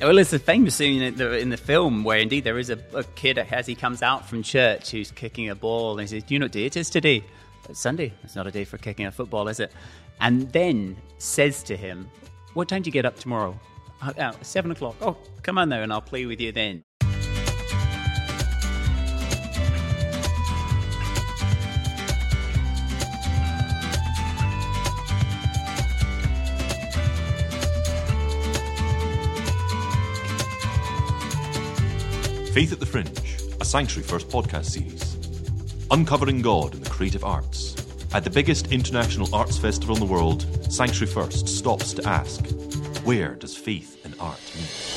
Well, it's a famous scene in the, in the film where indeed there is a, a, kid as he comes out from church who's kicking a ball and he says, Do you know what day it is today? It's Sunday. It's not a day for kicking a football, is it? And then says to him, What time do you get up tomorrow? Uh, seven o'clock. Oh, come on now and I'll play with you then. Faith at the Fringe, a Sanctuary First podcast series. Uncovering God in the creative arts. At the biggest international arts festival in the world, Sanctuary First stops to ask, where does faith and art meet?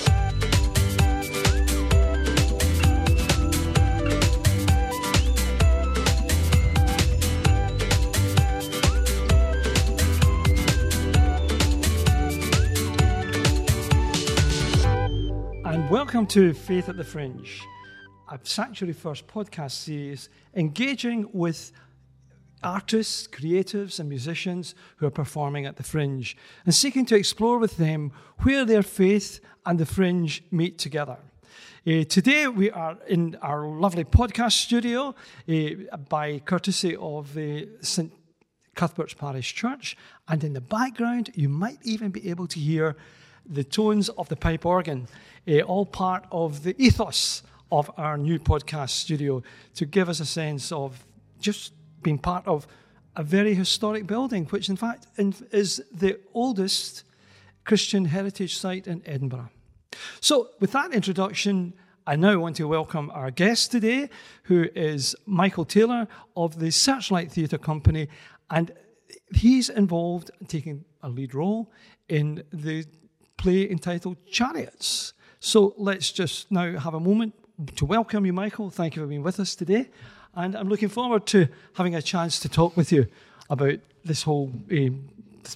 Welcome to Faith at the Fringe, a Sanctuary First podcast series engaging with artists, creatives, and musicians who are performing at the Fringe and seeking to explore with them where their faith and the Fringe meet together. Uh, today we are in our lovely podcast studio uh, by courtesy of the St. Cuthbert's Parish Church, and in the background you might even be able to hear the tones of the pipe organ, uh, all part of the ethos of our new podcast studio to give us a sense of just being part of a very historic building, which in fact is the oldest Christian heritage site in Edinburgh. So, with that introduction, I now want to welcome our guest today, who is Michael Taylorson of the Searchlight Theatre Company, and he's involved in taking a lead role in the play entitled Chariots. So let's just now have a moment to welcome you, Michael. Thank you for being with us today. And I'm looking forward to having a chance to talk with you about this whole um,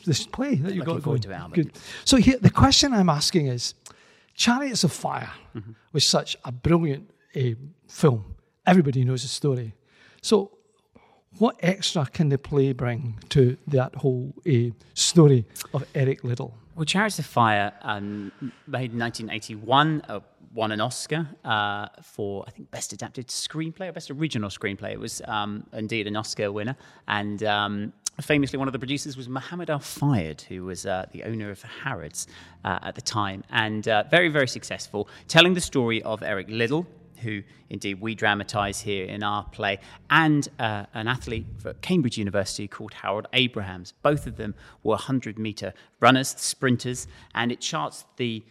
this, play that you've got going. To Good. So here, the question I'm asking is, Chariots of Fire mm-hmm. was such a brilliant uh, film. Everybody knows the story. So what extra can the play bring to that whole uh, story of Eric Liddell? Well, Chariots of Fire, um, made in 1981, uh, won an Oscar uh, for, I think, Best Adapted Screenplay or Best Original Screenplay. It was um, indeed an Oscar winner. And um, famously, one of the producers was Mohammed Al Fayed, who was uh, the owner of Harrods uh, at the time. And uh, very, very successful, telling the story of Eric Liddell, who indeed we dramatise here in our play, and uh, an athlete at Cambridge University called Harold Abrahams. Both of them were 100 metre runners, sprinters, and it charts the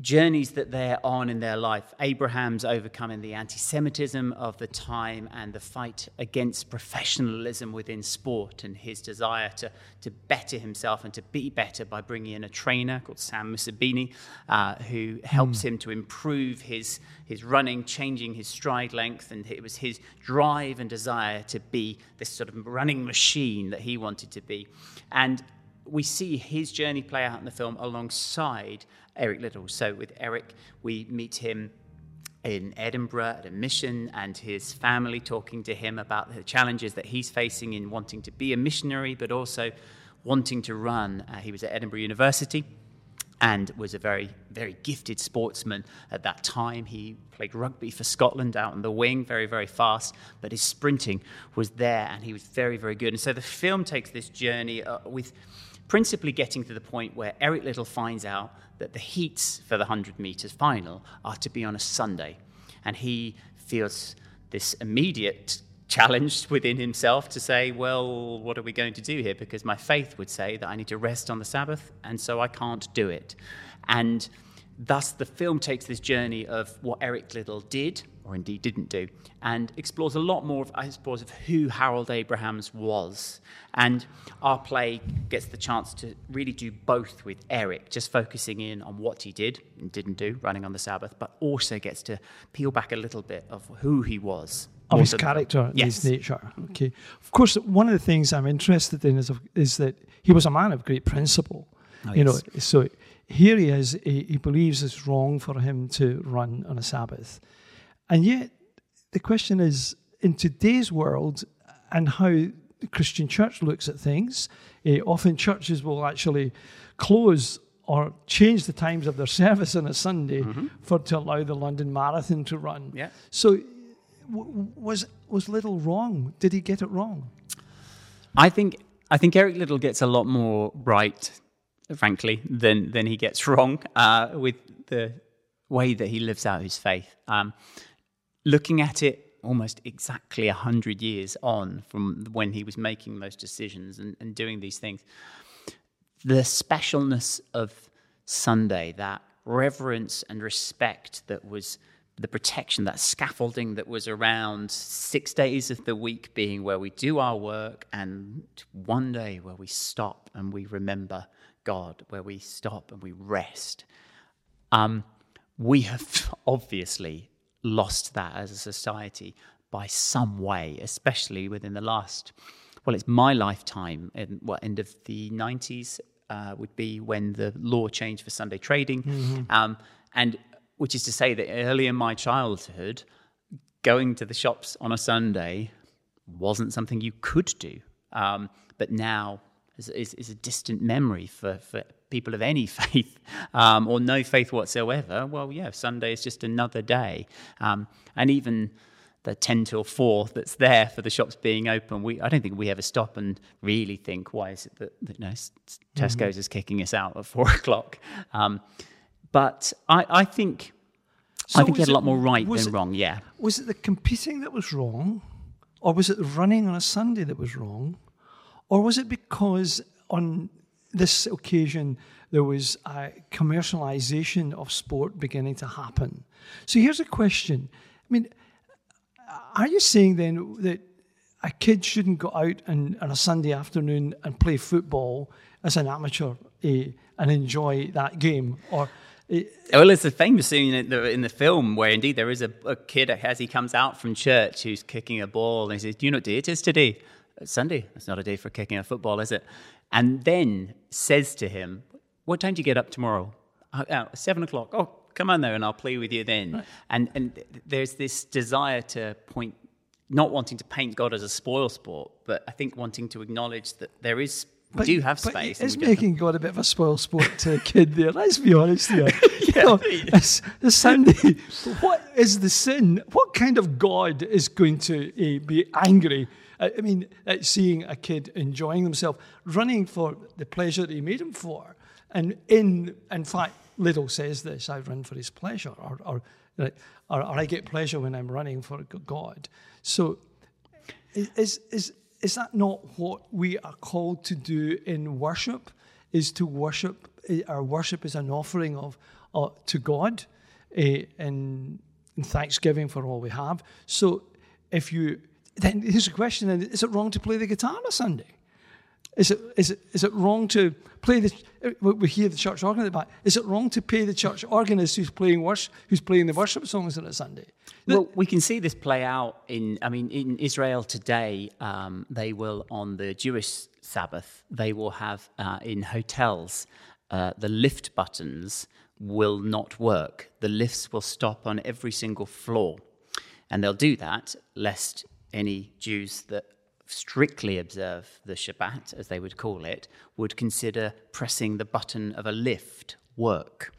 journeys that they're on in their life. Abrahams overcoming the anti Semitism of the time and the fight against professionalism within sport and his desire to, to better himself and to be better by bringing in a trainer called Sam Mussabini, uh, who helps mm. him to improve his, his running, changing his stride length. And it was his drive and desire to be this sort of running machine that he wanted to be. And we see his journey play out in the film alongside Eric Liddell. So with Eric, we meet him in Edinburgh at a mission and his family talking to him about the challenges that he's facing in wanting to be a missionary, but also wanting to run. Uh, he was at Edinburgh University and was a very, very gifted sportsman at that time. He played rugby for Scotland out on the wing, very, very fast, but his sprinting was there and he was very, very good. And so the film takes this journey uh, with principally getting to the point where Eric Liddell finds out that the heats for the 100 metres final are to be on a Sunday. And he feels this immediate challenge within himself to say, well, what are we going to do here? Because my faith would say that I need to rest on the Sabbath, and so I can't do it. And thus, the film takes this journey of what Eric Liddell did or indeed didn't do, and explores a lot more, of, I suppose, of who Harold Abrahams was. And our play gets the chance to really do both with Eric, just focusing in on what he did and didn't do, running on the Sabbath, but also gets to peel back a little bit of who he was. Of his character, yes. his nature. Okay. Of course, one of the things I'm interested in is, is that he was a man of great principle. Oh, you yes. know, so here he is. He, he believes it's wrong for him to run on a Sabbath and yet, the question is in today's world and how the Christian church looks at things, uh, often churches will actually close or change the times of their service on a Sunday for to allow the London Marathon to run. Mm-hmm. Yeah. So w- was was Liddell wrong? Did he get it wrong? I think I think Eric Liddell gets a lot more right, frankly, than than he gets wrong uh, with the way that he lives out his faith. Um, looking at it almost exactly a hundred years on from when he was making those decisions and, and doing these things, the specialness of Sunday, that reverence and respect that was the protection, that scaffolding that was around six days of the week being where we do our work, and one day where we stop and we remember God, where we stop and we rest. Um, we have obviously lost that as a society by some way, especially within the last, well, it's my lifetime, in what end of the 90s uh, would be when the law changed for Sunday trading. Um, and which is to say that early in my childhood, going to the shops on a Sunday wasn't something you could do. Um, but now is, is, is, a distant memory for, for people of any faith um, or no faith whatsoever. Well, yeah, Sunday is just another day. Um, and even the 10 till 4 that's there for the shops being open, we, I don't think we ever stop and really think, why is it that, that you know, Tesco's mm-hmm. is kicking us out at 4 o'clock? Um, but I, I think so I think he had a lot more right than it, wrong. Yeah. Was it the competing that was wrong, or was it running on a Sunday that was wrong, or was it because on this occasion there was a commercialization of sport beginning to happen? So here's a question. I mean, are you saying then that a kid shouldn't go out and, on a Sunday afternoon and play football as an amateur eh, and enjoy that game, or well, it's a famous scene in the, in the, film where indeed there is a, a, kid as he comes out from church who's kicking a ball and he says, Do you know what day it is today? Sunday. It's not a day for kicking a football, is it? And then says to him, What time do you get up tomorrow? Oh, oh, seven o'clock. Oh, come on there and I'll play with you then. Right. And, and there's this desire to point, not wanting to paint God as a spoil sport, but I think wanting to acknowledge that there is we do have space. It's making God a bit of a spoil sport to a kid there. Let's be honest here. yeah, know, it's, it's Sunday. what is the sin? What kind of God is going to uh, be angry? I mean, at seeing a kid enjoying themselves, running for the pleasure that he made him for. And in, in fact, Liddell says this I run for his pleasure, or, or, or, or I get pleasure when I'm running for God. So, is, is, is that not what we are called to do in worship? Is to worship, eh, our worship is an offering of uh, to God uh, in, in thanksgiving for all we have. So if you, then here's a question is it wrong to play the guitar on a Sunday? Is it, is it, is it wrong to play the, we hear the church organ at the back, is it wrong to pay the church organist who's playing, worship, who's playing the worship songs on a Sunday? Well, we can see this play out in, I mean, in Israel today, um, they will, on the Jewish Sabbath, they will have uh, in hotels, uh, the lift buttons will not work. The lifts will stop on every single floor. And they'll do that lest any Jews that strictly observe the Shabbat, as they would call it, would consider pressing the button of a lift work.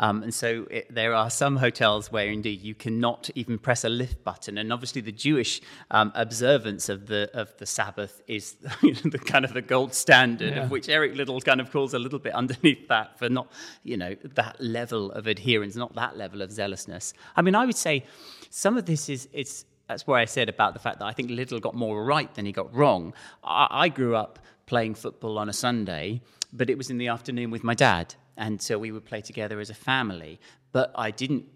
Um, and so it, there are some hotels where indeed you cannot even press a lift button. And obviously, the Jewish um, observance of the of the Sabbath is the kind of the gold standard, yeah. of which Eric Liddell kind of calls a little bit underneath that for not, you know, that level of adherence, not that level of zealousness. I mean, I would say some of this is it's that's where I said about the fact that I think Liddell got more right than he got wrong. I, I grew up playing football on a Sunday, but it was in the afternoon with my dad, and so we would play together as a family. But I didn't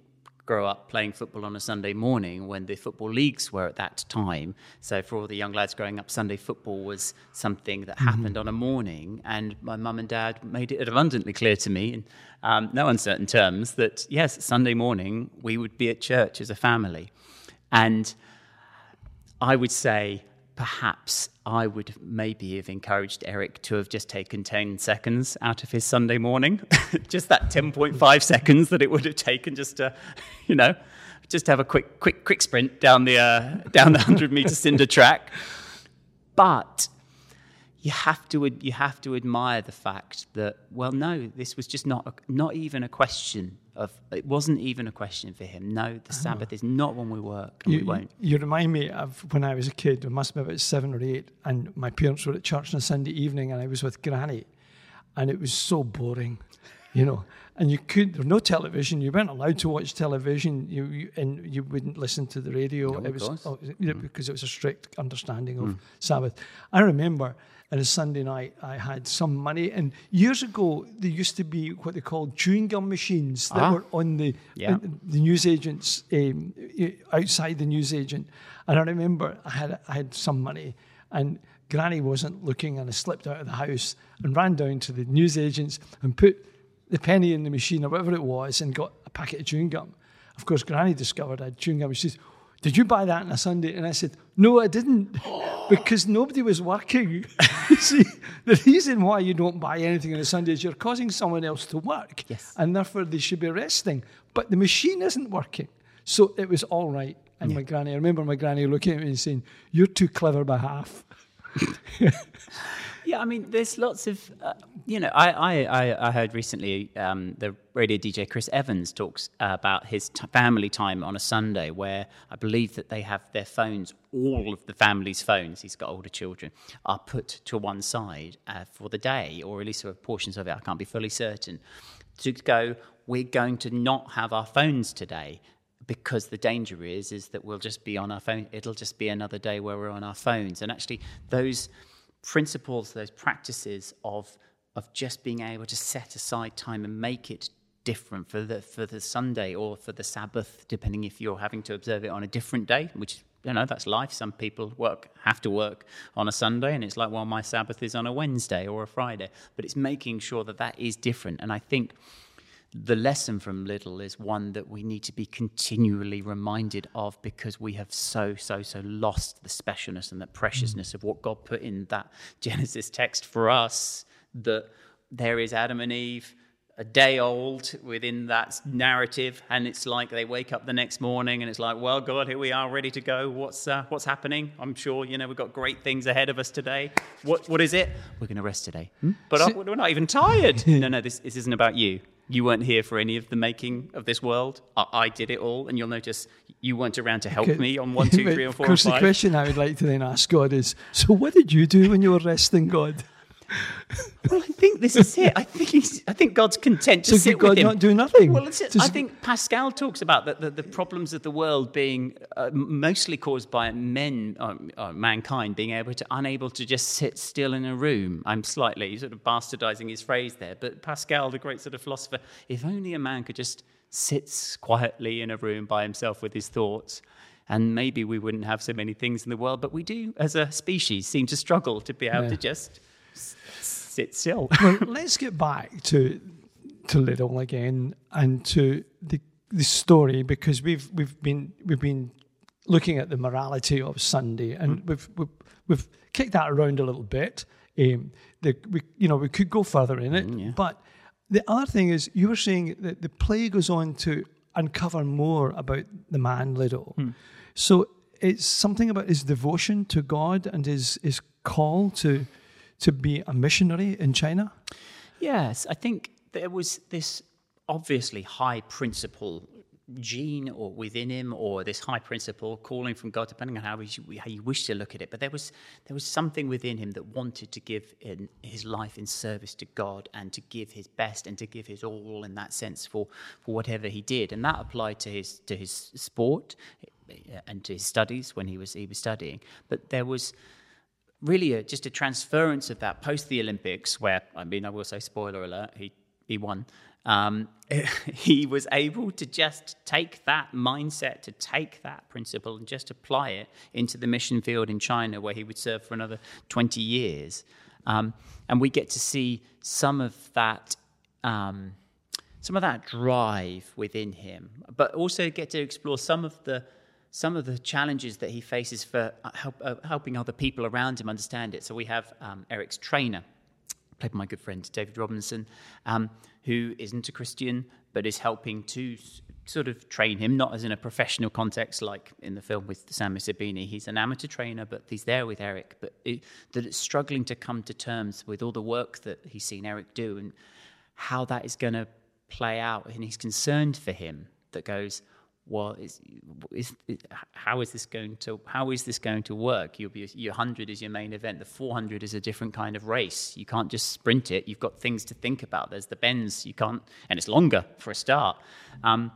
grow up playing football on a Sunday morning when the football leagues were at that time. So for all the young lads growing up, Sunday football was something that mm-hmm. happened on a morning, and my mum and dad made it abundantly clear to me, in um, no uncertain terms, that yes, Sunday morning we would be at church as a family. And I would say perhaps I would maybe have encouraged Eric to have just taken 10 seconds out of his Sunday morning. just that 10.5 seconds that it would have taken just to, you know, just have a quick, quick, quick sprint down the, uh, down the 100 meter cinder track. But you have to you have to admire the fact that well no this was just not a, not even a question of it wasn't even a question for him no the ah. sabbath is not when we work and You, we won't you remind me of when I was a kid. I must have been about seven or eight, and my parents were at church on a Sunday evening, and I was with Granny, and it was so boring, you know. And you could there was no television. You weren't allowed to watch television. You, you and you wouldn't listen to the radio. No, it was oh, know, because it was a strict understanding of Sabbath. I remember. On a Sunday night, I had some money, and years ago there used to be what they called chewing gum machines that Ah. were on the Yeah. the newsagents um, outside the newsagent, and I remember I had I had some money, and Granny wasn't looking, and I slipped out of the house and ran down to the newsagents and put the penny in the machine or whatever it was, and got a packet of chewing gum. Of course, Granny discovered I had chewing gum. She says, "Did you buy that on a Sunday?" And I said, "No, I didn't, because nobody was working." you see, the reason why you don't buy anything on a Sunday is you're causing someone else to work Yes. and therefore they should be resting. But the machine isn't working. So it was all right. And my granny, I remember my granny looking at me and saying, You're too clever by half. Yeah, I mean, there's lots of, uh, you know, I, I, I, heard recently um, the radio DJ Chris Evans talks about his t- family time on a Sunday where I believe that they have their phones, all of the family's phones, he's got older children, are put to one side uh, for the day, or at least for portions of it, I can't be fully certain, to go, we're going to not have our phones today because the danger is is that we'll just be on our phone it'll just be another day where we're on our phones. And actually those principles those practices of of just being able to set aside time and make it different for the for the Sunday or for the Sabbath depending if you're having to observe it on a different day which you know that's life. Some people work have to work on a Sunday and it's like well my Sabbath is on a Wednesday or a Friday. But it's making sure that that is different. And I think the lesson from Liddell is one that we need to be continually reminded of because we have so, so, so lost the specialness and the preciousness of what God put in that Genesis text for us. That there is Adam and Eve, a day old within that narrative, and it's like they wake up the next morning and it's like, well, God, here we are, ready to go. What's uh, what's happening? I'm sure you know we've got great things ahead of us today. What what is it? We're going to rest today, Hmm? but uh, we're not even tired. no, no, this this isn't about you. You weren't here for any of the making of this world. I, I did it all, and you'll notice you weren't around to help me on one, two, three, and four, Of course, the question I would like to then ask God is So, what did you do when you were resting, God? Well, I think this is it. I think he's, I think God's content to So, sit God with him. not do nothing? Well, it's, I think Pascal talks about the, the, the problems of the world being uh, mostly caused by men, uh, uh, mankind, being able to unable to just sit still in a room. I'm slightly sort of bastardizing his phrase there, but Pascal, the great sort of philosopher, if only a man could just sit quietly in a room by himself with his thoughts. And maybe we wouldn't have so many things in the world, but we do, as a species, seem to struggle to be able Yeah. to just still. well, let's get back to to Liddell again and to the the story because we've we've been we've been looking at the morality of Sunday and Mm. we've, we've we've kicked that around a little bit. Um, the, we you know we could go further in it, Mm, yeah. but the other thing is you were saying that the play goes on to uncover more about the man Liddell. Hmm. So it's something about his devotion to God and his his call to to be a missionary in China. Yes, I think there was this obviously high principle gene or within him or this high principle calling from God depending on how, how you wish to look at it. But there was there was something within him that wanted to give in his life in service to God and to give his best and to give his all in that sense for for whatever he did. And that applied to his to his sport uh, and to his studies when he was he was studying. But there was really a, just a transference of that post the Olympics, where I mean, I will say, spoiler alert, he he won. Um, he was able to just take that mindset, to take that principle, and just apply it into the mission field in China, where he would serve for another twenty years. Um, and we get to see some of that. Um, some of that drive within him, but also get to explore some of the some of the challenges that he faces for uh, help, uh, helping other people around him understand it. So we have um, Eric's trainer, played by my good friend David Robinson, um, who isn't a Christian but is helping to sort of train him, not as in a professional context like in the film with Sam Mussabini. He's an amateur trainer, but he's there with Eric. But it, that it's struggling to come to terms with all the work that he's seen Eric do and how that is going to play out. And he's concerned for him that goes, well, is, is, is, how is this going to how is this going to work? You'll be your hundred is your main event. The four hundred is a different kind of race. You can't just sprint it. You've got things to think about. There's the bends. You can't, and it's longer for a start. Um,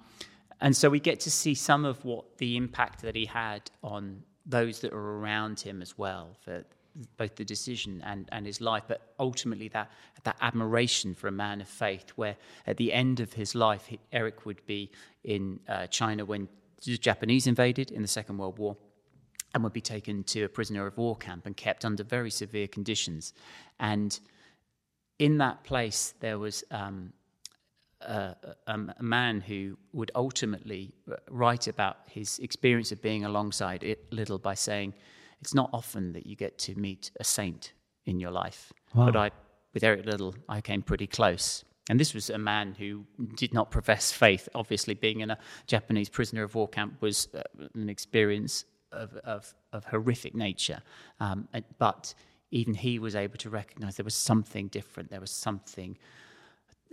and so we get to see some of what the impact that he had on those that are around him as well for both the decision and, and his life, but ultimately that, that admiration for a man of faith, where at the end of his life, Eric would be in uh, China when the Japanese invaded in the Second World War and would be taken to a prisoner of war camp and kept under very severe conditions. And in that place, there was um, a, a, man who would ultimately write about his experience of being alongside it Liddell by saying, it's not often that you get to meet a saint in your life. Wow. But I, with Eric Liddell, I came pretty close. And this was a man who did not profess faith. Obviously, being in a Japanese prisoner of war camp was uh, an experience of, of, of horrific nature. Um, but even he was able to recognize there was something different. There was something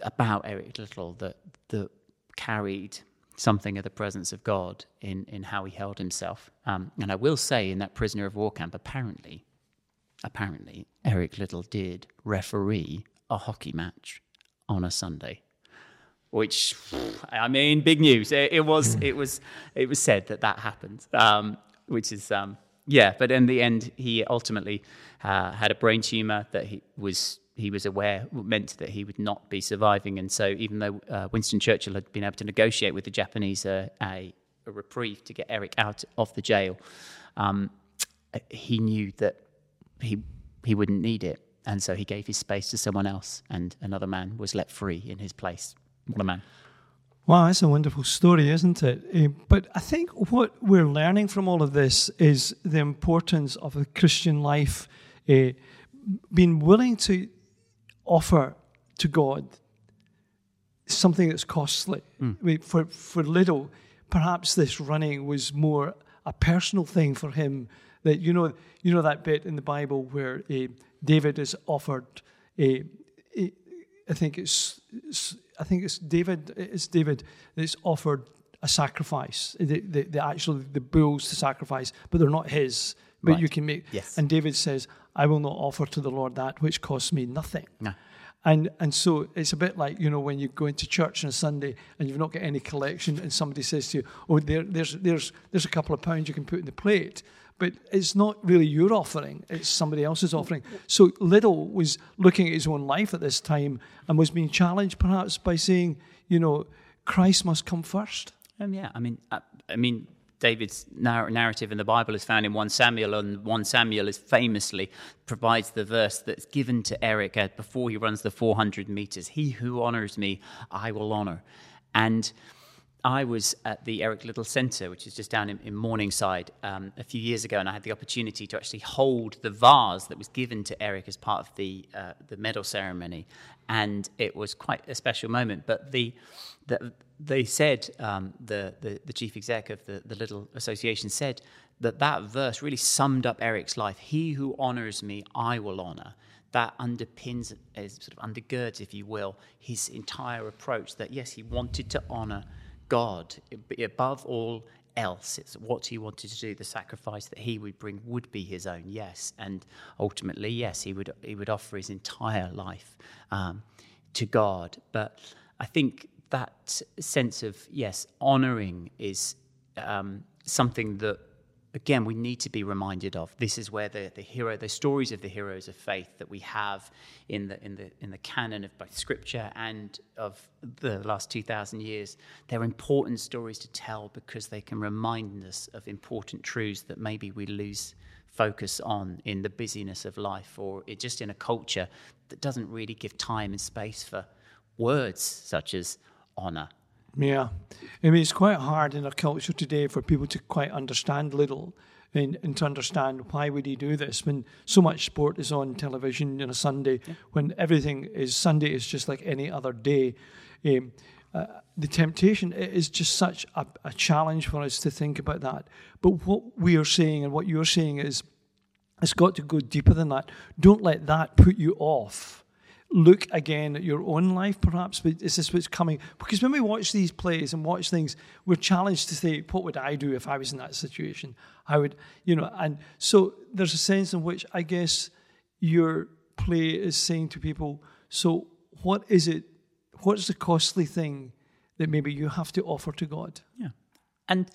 about Eric Liddell that, that carried something of the presence of God in, in how he held himself. Um, and I will say, in that prisoner of war camp, apparently, apparently, Eric Liddell did referee a hockey match on a Sunday, which, I mean, big news. It, it was, it was, it was said that that happened, um, which is, um, yeah. But in the end, he ultimately uh, had a brain tumor that he was he was aware meant that he would not be surviving. And so, even though uh, Winston Churchill had been able to negotiate with the Japanese uh, a, a, reprieve to get Eric out of the jail, um, he knew that he he wouldn't need it, and so he gave his space to someone else, and another man was let free in his place. What a man! Wow, that's a wonderful story, isn't it? Uh, but I think what we're learning from all of this is the importance of a Christian life, uh, being willing to offer to God something that's costly. Mm. I mean, for, for Liddell, perhaps this running was more a personal thing for him. That you know, you know that bit in the Bible where uh, David is offered a, a, I think it's, it's, I think it's David. It's David that's offered a sacrifice. The, the, the actual the bulls to sacrifice, but they're not his. But right. you can make. Yes. And David says, I will not offer to the Lord that which costs me nothing. No. And and so it's a bit like you know when you go into church on a Sunday and you've not got any collection and somebody says to you, "Oh, there, there's there's there's a couple of pounds you can put in the plate," but it's not really your offering; it's somebody else's offering. So Liddell was looking at his own life at this time and was being challenged perhaps by saying, you know, Christ must come first. Um, yeah, I mean, I, I mean, David's narrative in the Bible is found in 1 Samuel, and 1 Samuel is famously provides the verse that's given to Eric before he runs the 400 meters He who honors me, I will honor. And I was at the Eric Liddell Center, which is just down in, in Morningside, um, a few years ago, and I had the opportunity to actually hold the vase that was given to Eric as part of the uh, the medal ceremony, and it was quite a special moment. But the, the they said um, the, the, the chief exec of the the Liddell Association said that that verse really summed up Eric's life. He who honors me, I will honor. That underpins, is sort of undergirds, if you will, his entire approach. That yes, he wanted to honor God above all else. It's what he wanted to do. The sacrifice that he would bring would be his own, yes, and ultimately, yes, he would he would offer his entire life um, to God. But I think that sense of yes, honoring is um, something that again, we need to be reminded of. This is where the, the hero, the stories of the heroes of faith that we have in the, in the, in the canon of both scripture and of the last 2,000 years, they're important stories to tell because they can remind us of important truths that maybe we lose focus on in the busyness of life or just in a culture that doesn't really give time and space for words such as honor yeah, I mean, it's quite hard in our culture today for people to quite understand Liddell and, and to understand why would he do this when so much sport is on television on a Sunday, yeah. when everything is Sunday is just like any other day. Um, uh, the temptation is just such a, a challenge for us to think about that. But what we are saying and what you're saying is it's got to go deeper than that. Don't let that put you off. Look again at your own life, perhaps. But is this what's coming? Because when we watch these plays and watch things, we're challenged to say, "What would I do if I was in that situation?" I would, you know. And so there's a sense in which I guess your play is saying to people, "So what is it? What's the costly thing that maybe you have to offer to God?" Yeah, and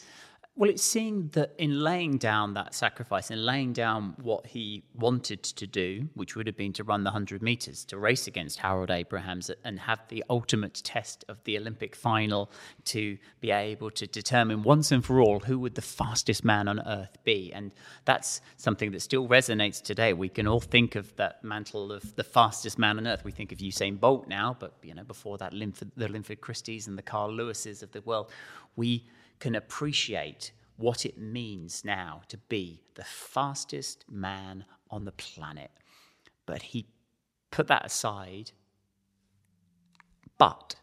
well, it's seeing that in laying down that sacrifice and laying down what he wanted to do, which would have been to run the 100 metres, to race against Harold Abrahams and have the ultimate test of the Olympic final to be able to determine once and for all who would the fastest man on earth be. And that's something that still resonates today. We can all think of that mantle of the fastest man on earth. We think of Usain Bolt now, but you know, before that, Linford, the Linford Christies and the Carl Lewises of the world, we can appreciate what it means now to be the fastest man on the planet. But he put that aside. But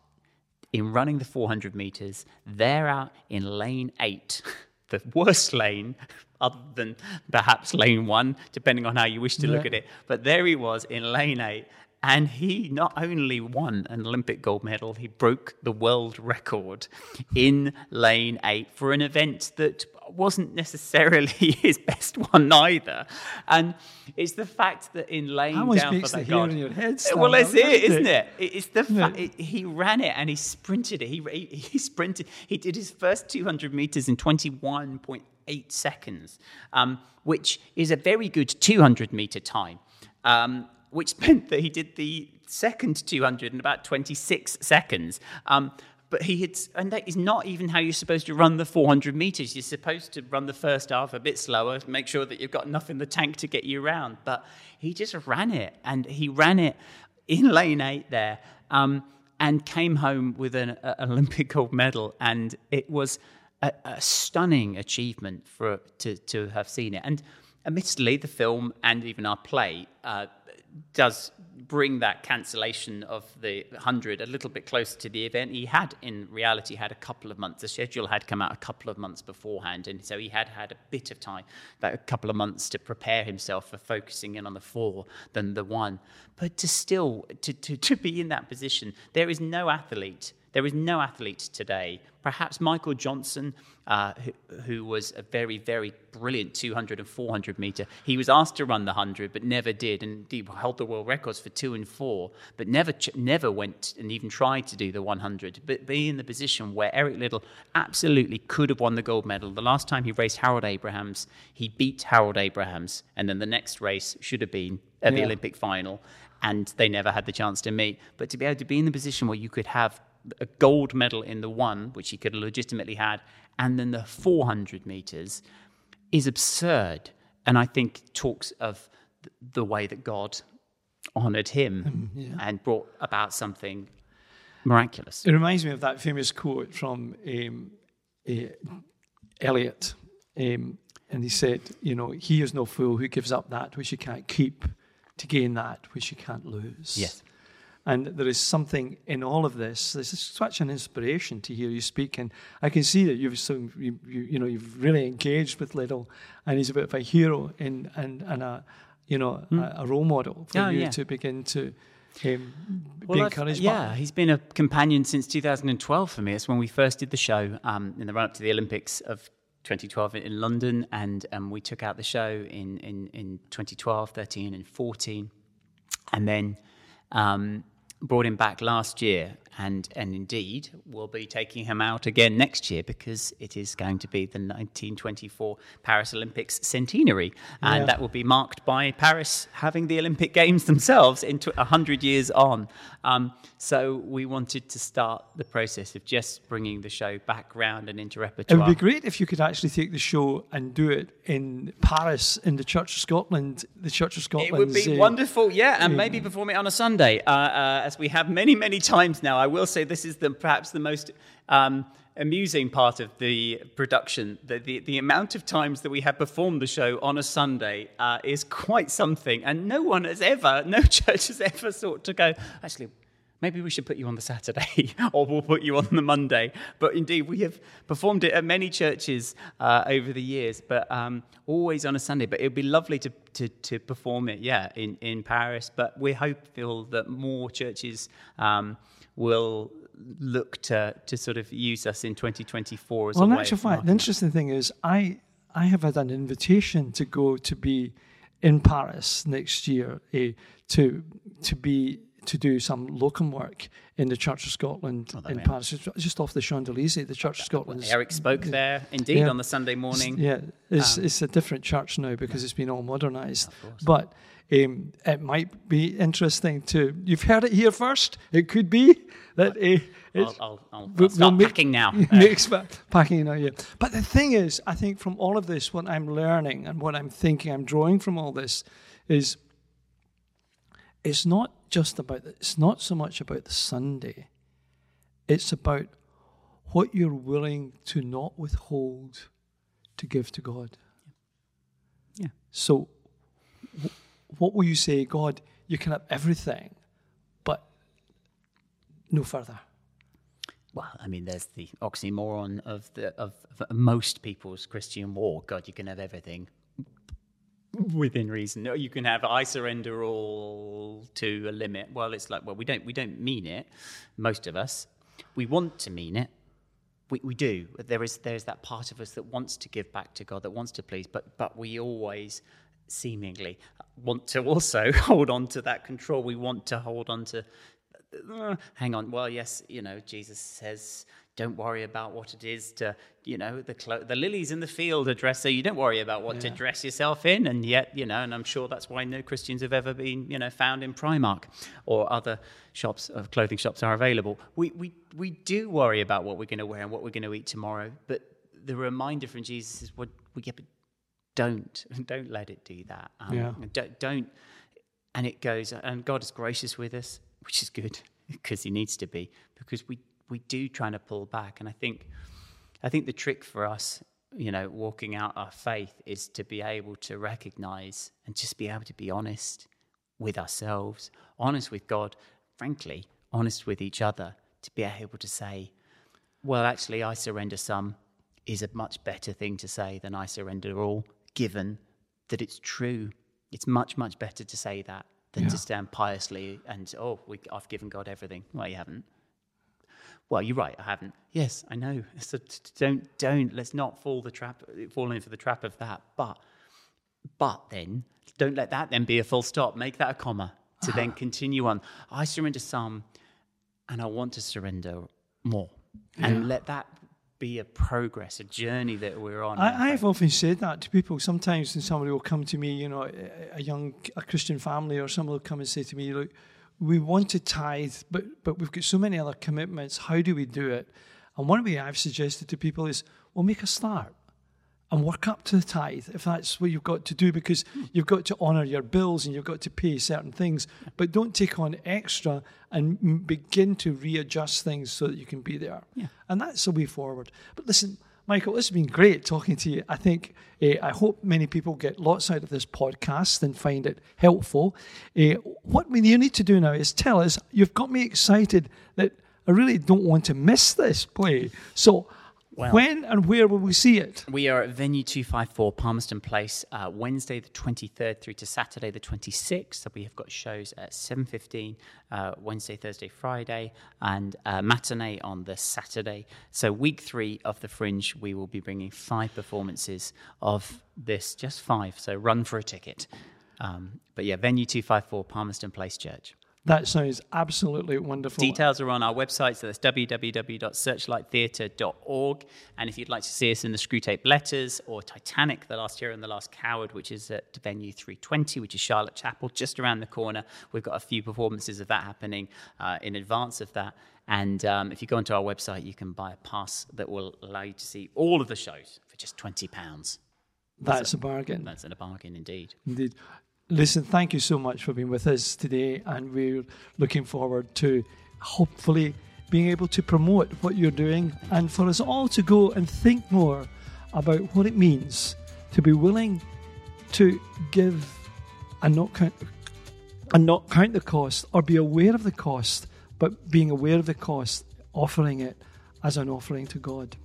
in running the 400 meters, they're out in lane eight, the worst lane, other than perhaps lane one, depending on how you wish to look at it. But there he was in lane eight, and he not only won an Olympic gold medal, he broke the world record in lane eight for an event that wasn't necessarily his best one either. And it's the fact that in laying down for that God, your head well, that's it, isn't it? It's the fact it, he ran it and he sprinted it. He, he, he sprinted. He did his first 200 meters in 21.8 seconds, um, which is a very good 200 meter time. Um, which meant that he did the second 200 in about 26 seconds. Um, but he had, and that is not even how you're supposed to run the 400 meters. You're supposed to run the first half a bit slower, make sure that you've got enough in the tank to get you around. But he just ran it, and he ran it in lane eight there, um, and came home with an Olympic gold medal, and it was a, a stunning achievement for to to have seen it. And admittedly, the film and even our play. Uh, does bring that cancellation of the 100 a little bit closer to the event. He had, in reality, had a couple of months. The schedule had come out a couple of months beforehand, and so he had had a bit of time, about a couple of months to prepare himself for focusing in on the four than the one. But to still, to, to, to be in that position, there is no athlete there is no athlete today, perhaps Michael Johnson, uh, who, who, was a very, very brilliant 200 and 400 meter. He was asked to run the 100, but never did, and he held the world records for two and four, but never, never went and even tried to do the 100. But be in the position where Eric Liddell absolutely could have won the gold medal. The last time he raced Harold Abrahams, he beat Harold Abrahams, and then the next race should have been at yeah. the Olympic final and they never had the chance to meet. But to be able to be in the position where you could have a gold medal in the one, which he could have legitimately had, and then the 400 meters is absurd. And I think talks of the way that God honored him um, yeah. and brought about something miraculous. It reminds me of that famous quote from um, uh, Elliot. Um, and he said, You know, he is no fool who gives up that which he can't keep to gain that which he can't lose. Yes. And there is something in all of this. This is such an inspiration to hear you speak, and I can see that you've you, you, you know you've really engaged with Liddell, and he's a bit of a hero in and and a you know mm. a, a, role model for oh, you yeah. to begin to. Um, well, be encouraged yeah, by. he's been a companion since 2012 for me. It's when we first did the show um, in the run up to the Olympics of 2012 in London, and um, we took out the show in, in, in 2012, 13, and 14. And then um, brought him back last year, and and indeed we'll be taking him out again next year because it is going to be the 1924 Paris Olympics centenary, and yeah. that will be marked by Paris having the Olympic Games themselves into hundred years on. Um, so we wanted to start the process of just bringing the show back round and into repertoire. It would be great if you could actually take the show and do it in Paris in the Church of Scotland. The Church of Scotland. It would be uh, wonderful, yeah, and maybe perform it on a Sunday, uh, uh, as we have many many times now. I will say this is the, perhaps the most um, amusing part of the production. The, the, the, amount of times that we have performed the show on a Sunday uh, is quite something. And no one has ever, no church has ever sought to go, actually, maybe we should put you on the Saturday or we'll put you on the Monday. But indeed, we have performed it at many churches uh, over the years, but um, always on a Sunday. But it would be lovely to, to, to, perform it, yeah, in, in Paris. But we're hopeful that more churches um, will look to, to sort of use us in 2024 as well, a in actual fact, the interesting thing is, I I have had an invitation to go to be in Paris next year uh, to to be to do some locum work in the Church of Scotland Oh, in yeah. Paris, just off the Champs Elysees. The Church of Scotland. Eric spoke there, indeed, Yeah. on the Sunday morning. Yeah, it's Um, it's a different church now because it's been all modernised. But um, it might be interesting to. You've heard it here first. It could be that uh, I'll, it's, I'll, I'll, we'll packing now. pa- packing now, yeah. But the thing is, I think from all of this, what I'm learning and what I'm thinking, I'm drawing from all this, is it's not just about. It's not so much about the Sunday. It's about what you're willing to not withhold to give to God. Yeah. So, what will you say, God? You can have everything, but no further. Well, I mean, there's the oxymoron of the of, of most people's Christian walk. God, you can have everything within reason. No, you can have I surrender all to a limit. Well, it's like well, we don't we don't mean it. Most of us, we want to mean it. We, we do. There is there is that part of us that wants to give back to God, that wants to please, but but we always seemingly want to also hold on to that control. We want to hold on to uh, hang on. Well, yes, you know, Jesus says, don't worry about what it is to, you know, the clo- the lilies in the field are dressed, so you don't worry about what to dress yourself in. And yet, you know, and I'm sure that's why no Christians have ever been, you know, found in Primark or other shops of clothing shops are available. We we we do worry about what we're going to wear and what we're going to eat tomorrow, but the reminder from Jesus is what we get. Don't don't let it do that. Um, Yeah. Don't don't and it goes and god is gracious with us which is good because he needs to be because we we do trying to pull back and i think i think the trick for us you know walking out our faith is to be able to recognize and just be able to be honest with ourselves honest with god frankly honest with each other to be able to say well actually i surrender some is a much better thing to say than i surrender all given that it's true. It's much much better to say that than Yeah. to stand piously and oh we, i've given god everything. Well you haven't. Well you're right i haven't. Yes i know. So don't don't let's not fall the trap fall into the trap of that. But but then don't let that then be a full stop. Make that a comma to then continue on. I surrender some and i want to surrender more. And let that be a progress a journey that we're on I, I've often said that to people. Sometimes when somebody will come to me, you know, a, a young a Christian family or someone will come and say to me, look, we want to tithe, but but we've got so many other commitments. How do we do it? And one way I've suggested to people is, well, make a start and work up to the tithe if that's what you've got to do because you've got to honour your bills and you've got to pay certain things. But don't take on extra and m- begin to readjust things so that you can be there. Yeah. And that's the way forward. But listen, Michael, this has been great talking to you. I think, uh, I hope many people get lots out of this podcast and find it helpful. Uh, what we you need to do now is tell us, you've got me excited that I really don't want to miss this play. So, Well- when and where will we see it? We are at venue 254 Palmerston Place, uh, Wednesday the 23rd through to Saturday the 26th. So we have got shows at 7.15, uh, Wednesday, Thursday, Friday, and uh, matinee on the Saturday. So week three of the Fringe, we will be bringing five performances of this, just five. So run for a ticket. Um, but yeah, venue 254 Palmerston Place Church. That sounds absolutely wonderful. Details are on our website, so that's www.searchlighttheatre.org. And if you'd like to see us in the Screwtape Letters or Titanic, The Last Hero and the Last Coward, which is at venue 320, which is Charlotte Chapel, just around the corner, we've got a few performances of that happening uh, in advance of that. And um, if you go onto our website, you can buy a pass that will allow you to see all of the shows for just £20. That's a bargain. That's a bargain indeed. Indeed. Listen, thank you so much for being with us today, and we're looking forward to hopefully being able to promote what you're doing and for us all to go and think more about what it means to be willing to give and not count and not count the cost or be aware of the cost, but being aware of the cost, offering it as an offering to God.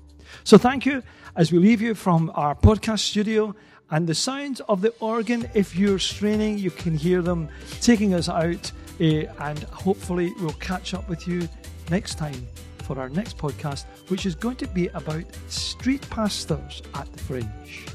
So thank you as we leave you from our podcast studio and the sounds of the organ. If you're straining, you can hear them taking us out, uh, and hopefully, we'll catch up with you next time for our next podcast, which is going to be about street pastors at the Fringe.